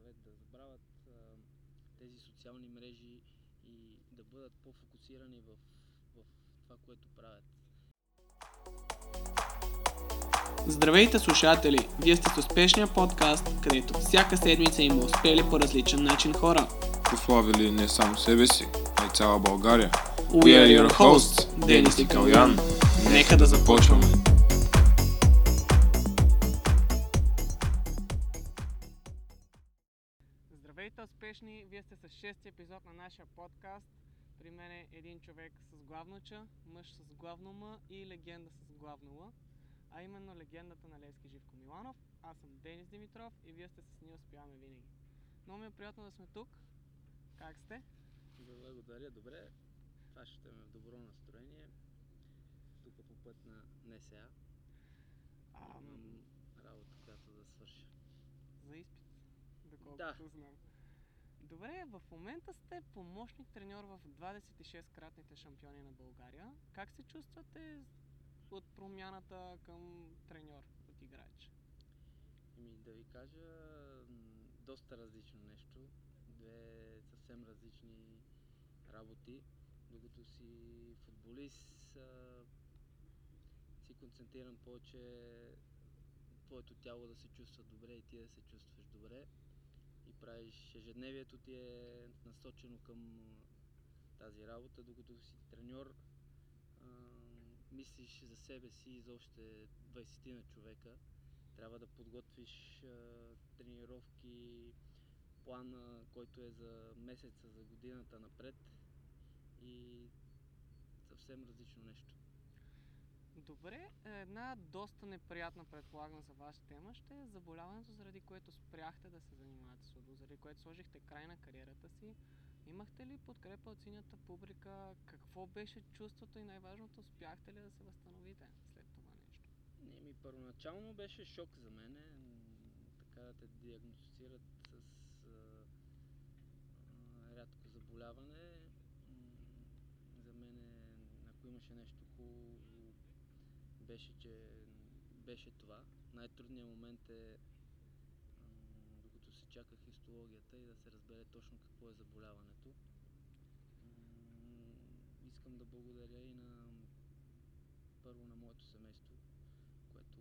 съвет да забравят а, тези социални мрежи и да бъдат по-фокусирани в, в това, което правят. Здравейте слушатели! Вие сте с успешния подкаст, където всяка седмица има успели по различен начин хора. прославили не само себе си, а и цяла България. We are your hosts, Денис и Калян. Нека да започваме! Епизод на нашия подкаст. При мен е един човек с главно Ч, мъж с главно М и легенда с главно Л, а именно легендата на Левски Живко Миланов. Аз съм Денис Димитров и вие сте с Ние успяваме винаги. Много ми е приятно да сме тук. Как сте? Благодаря, добре. Това ще ме в добро настроение. Тук по път на НСА. А, Имам работа, която да свърша. за изпит, доколкото Да. знам. Добре, в момента сте помощник треньор в 26-кратните шампиони на България. Как се чувствате от промяната към треньор, от играч? Еми, да ви кажа, доста различно нещо. Две съвсем различни работи. Докато си футболист, си концентриран повече твоето тяло да се чувства добре и ти да се чувстваш добре. Правиш ежедневието ти е насочено към тази работа, докато си треньор, мислиш за себе си и за още 20 на човека трябва да подготвиш тренировки, плана, който е за месеца, за годината напред и съвсем различно нещо. Добре, една доста неприятна предполагам за ваша тема ще е заболяването, заради което спряхте да се занимавате с футбол, заради което сложихте край на кариерата си. Имахте ли подкрепа от синята публика? Какво беше чувството и най-важното, успяхте ли да се възстановите след това нещо? Не, ми първоначално беше шок за мен, така да те диагностицират с а, а, рядко заболяване. За мен, ако имаше нещо хубаво, беше, че беше това. Най-трудният момент е докато се чака хистологията и да се разбере точно какво е заболяването. Искам да благодаря и на първо на моето семейство, което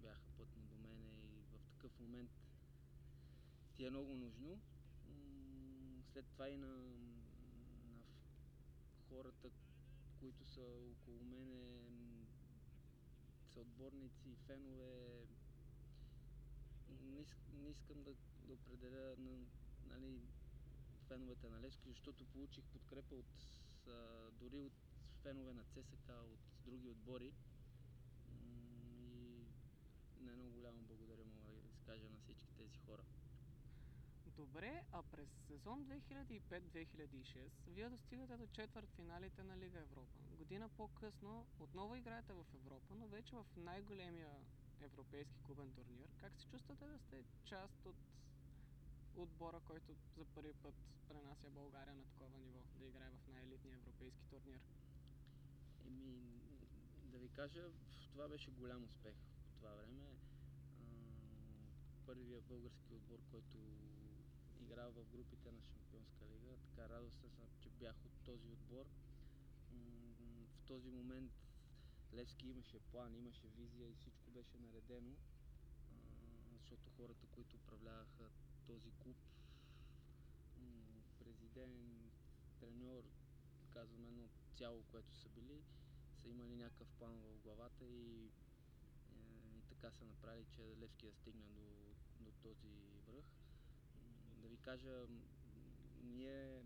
бяха плътно до мене и в такъв момент ти е много нужно. След това и на, на хората, които са около мене, съотборници, фенове. Не, не искам да, да определя на, нали, феновете на Левски, защото получих подкрепа от, а, дори от фенове на ЦСК, от други отбори. И на едно голямо благодаря мога да изкажа на всички тези хора. Добре, а през сезон 2005-2006 вие достигате до четвърт финалите на Лига Европа. Година по-късно отново играете в Европа, но вече в най-големия европейски клубен турнир. Как се чувствате да сте част от отбора, който за първи път пренася България на такова ниво, да играе в най-елитния европейски турнир? Еми, да ви кажа, това беше голям успех по това време. А, Първия български отбор, който игра в групите на Шампионска лига. Така радостен съм, че бях от този отбор. В този момент Левски имаше план, имаше визия и всичко беше наредено, защото хората, които управляваха този клуб, президент, треньор, казвам едно цяло, което са били, са имали някакъв план в главата и, е, и така са направили, че Левски да стигне до, до този връх. Ви кажа, ние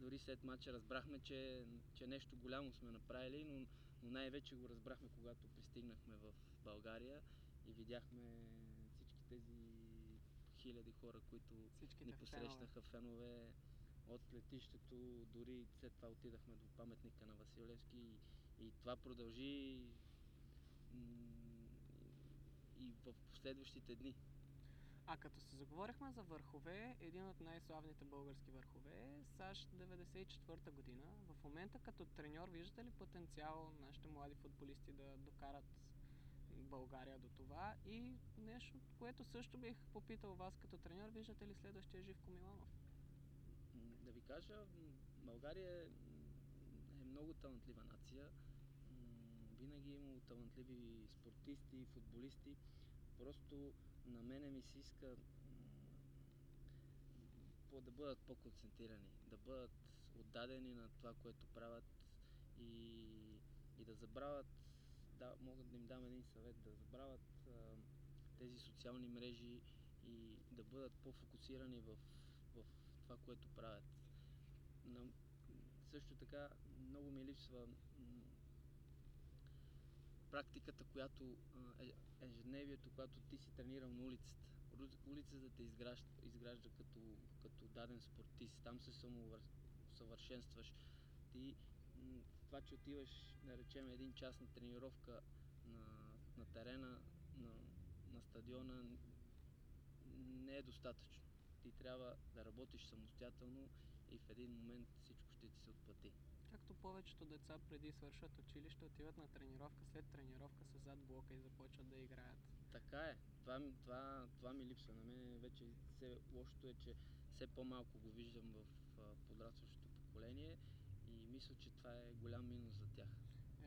дори след матча разбрахме, че, че нещо голямо сме направили, но, но най-вече го разбрахме, когато пристигнахме в България и видяхме всички тези хиляди хора, които Всичките ни посрещнаха фенове от летището, дори след това отидахме до паметника на Василевски и, и това продължи и в последващите дни. А като се заговорихме за върхове, един от най-славните български върхове е САЩ 94-та година. В момента като треньор виждате ли потенциал нашите млади футболисти да докарат България до това. И нещо, което също бих попитал вас като треньор, виждате ли следващия Живко Миланов? Да ви кажа, България е, е много талантлива нация. Винаги е имало талантливи спортисти, футболисти. Просто на мене ми се иска по- да бъдат по-концентрирани, да бъдат отдадени на това, което правят и, и да забравят, да, мога да им дам един съвет, да забравят а, тези социални мрежи и да бъдат по-фокусирани в, в това, което правят. На, също така много ми липсва м, практиката, която е, ежедневието, когато ти си тренирал на улицата. Улицата те изгражда, изгражда като, като даден спортист. Там се самоусъвършенстваш. Ти това, че отиваш, да речем, един час на тренировка на, на терена, на, на стадиона, не е достатъчно. Ти трябва да работиш самостоятелно и в един момент всичко ще ти се отплати. Както повечето деца преди свършат училище, отиват на тренировка, след тренировка са зад блока и започват да играят. Така е. Това, това, това ми липсва на мен. Вече все, лошото е, че все по-малко го виждам в подрастващото поколение и мисля, че това е голям минус за тях.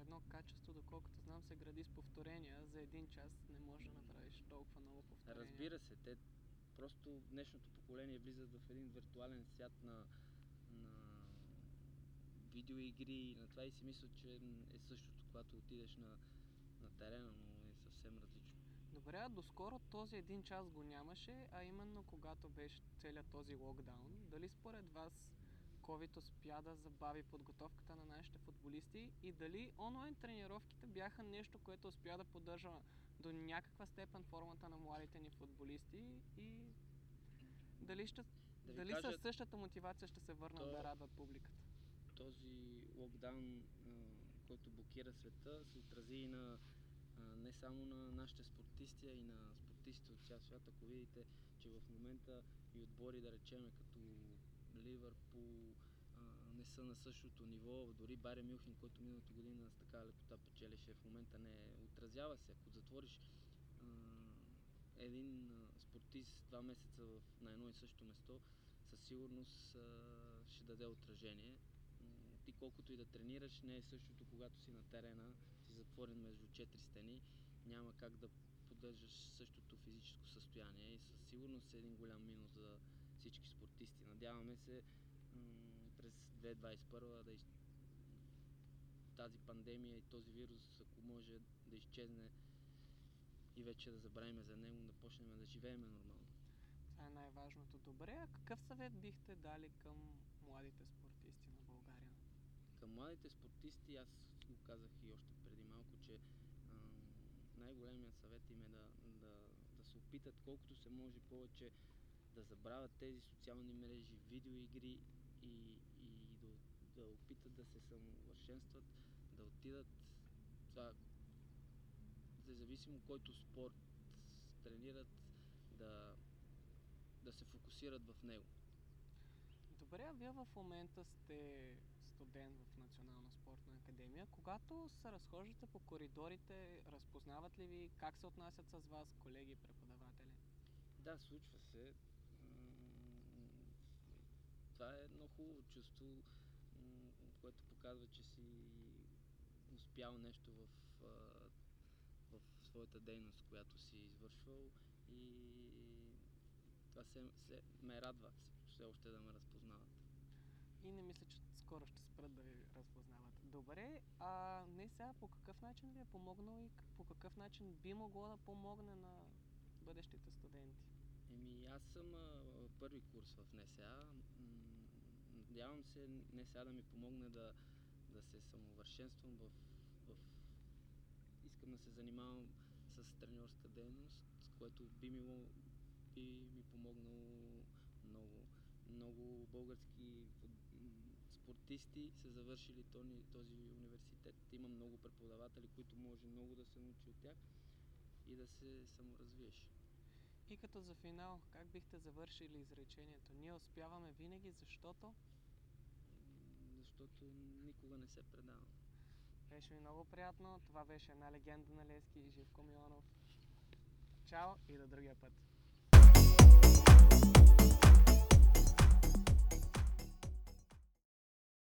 Едно качество, доколкото знам, се гради с повторения. За един час не можеш да направиш толкова много повторения. Разбира се, те просто днешното поколение влизат в един виртуален свят на видеоигри и на това и си мислят, че е същото, когато отидеш на, на терена, но е съвсем различно. Добре, а доскоро този един час го нямаше, а именно когато беше целият този локдаун. Дали според вас COVID успя да забави подготовката на нашите футболисти и дали онлайн тренировките бяха нещо, което успя да поддържа до някаква степен формата на младите ни футболисти и дали, ще, Да дали кажа, със същата мотивация ще се върнат то- да радват публиката? Този локдаун, който блокира света, се отрази и на не само на нашите спортисти, а и на спортистите от цял свят. Ако видите, че в момента и отбори, да речеме, като Ливърпул, не са на същото ниво, дори Баре Мюнхен, който миналата година с така лекота печелеше, в момента не. Отразява се. Ако затвориш един спортист два месеца в, на едно и също место, със сигурност ще даде отражение. Ти колкото и да тренираш, не е същото, когато си на терена, си затворен между четири стени, няма как да поддържаш същото физическо състояние и със сигурност е един голям минус за всички спортисти. Надяваме се през 2021 да из... тази пандемия и този вирус, ако може да изчезне и вече да забравим за него, да почнем да живеем нормално. Това е най-важното. Добре, а какъв съвет бихте дали към младите спортисти младите спортисти, аз го казах и още преди малко, че най-големият съвет им е да, да, да се опитат колкото се може повече да забравят тези социални мрежи, видеоигри и, и да, да опитат да се самоувършенстват, да отидат това, независимо който спорт тренират, да, да се фокусират в него. Добре, а вие в момента сте студент в Национална спортна академия. Когато се разхождате по коридорите, разпознават ли ви как се отнасят с вас колеги и преподаватели? Да, случва се. Това е едно хубаво чувство, което показва, че си успял нещо в, в своята дейност, която си извършвал и това се, се ме радва все още да ме разпознават. И не мисля, че скоро ще спрат да ви разпознават. Добре, а не сега по какъв начин ви е помогнал и по какъв начин би могло да помогне на бъдещите студенти? Еми, аз съм а, първи курс в НСА. Надявам се НСА да ми помогне да, да се самовършенствам в, в... Искам да се занимавам с треньорска дейност, което би ми, би ми помогнало много. Много български спортисти са завършили този, този университет. Има много преподаватели, които може много да се научи от тях и да се саморазвиеш. И като за финал, как бихте завършили изречението? Ние успяваме винаги, защото защото никога не се предавам. Беше ми много приятно. Това беше една легенда на Лески, Живко Миланов. Чао и до другия път.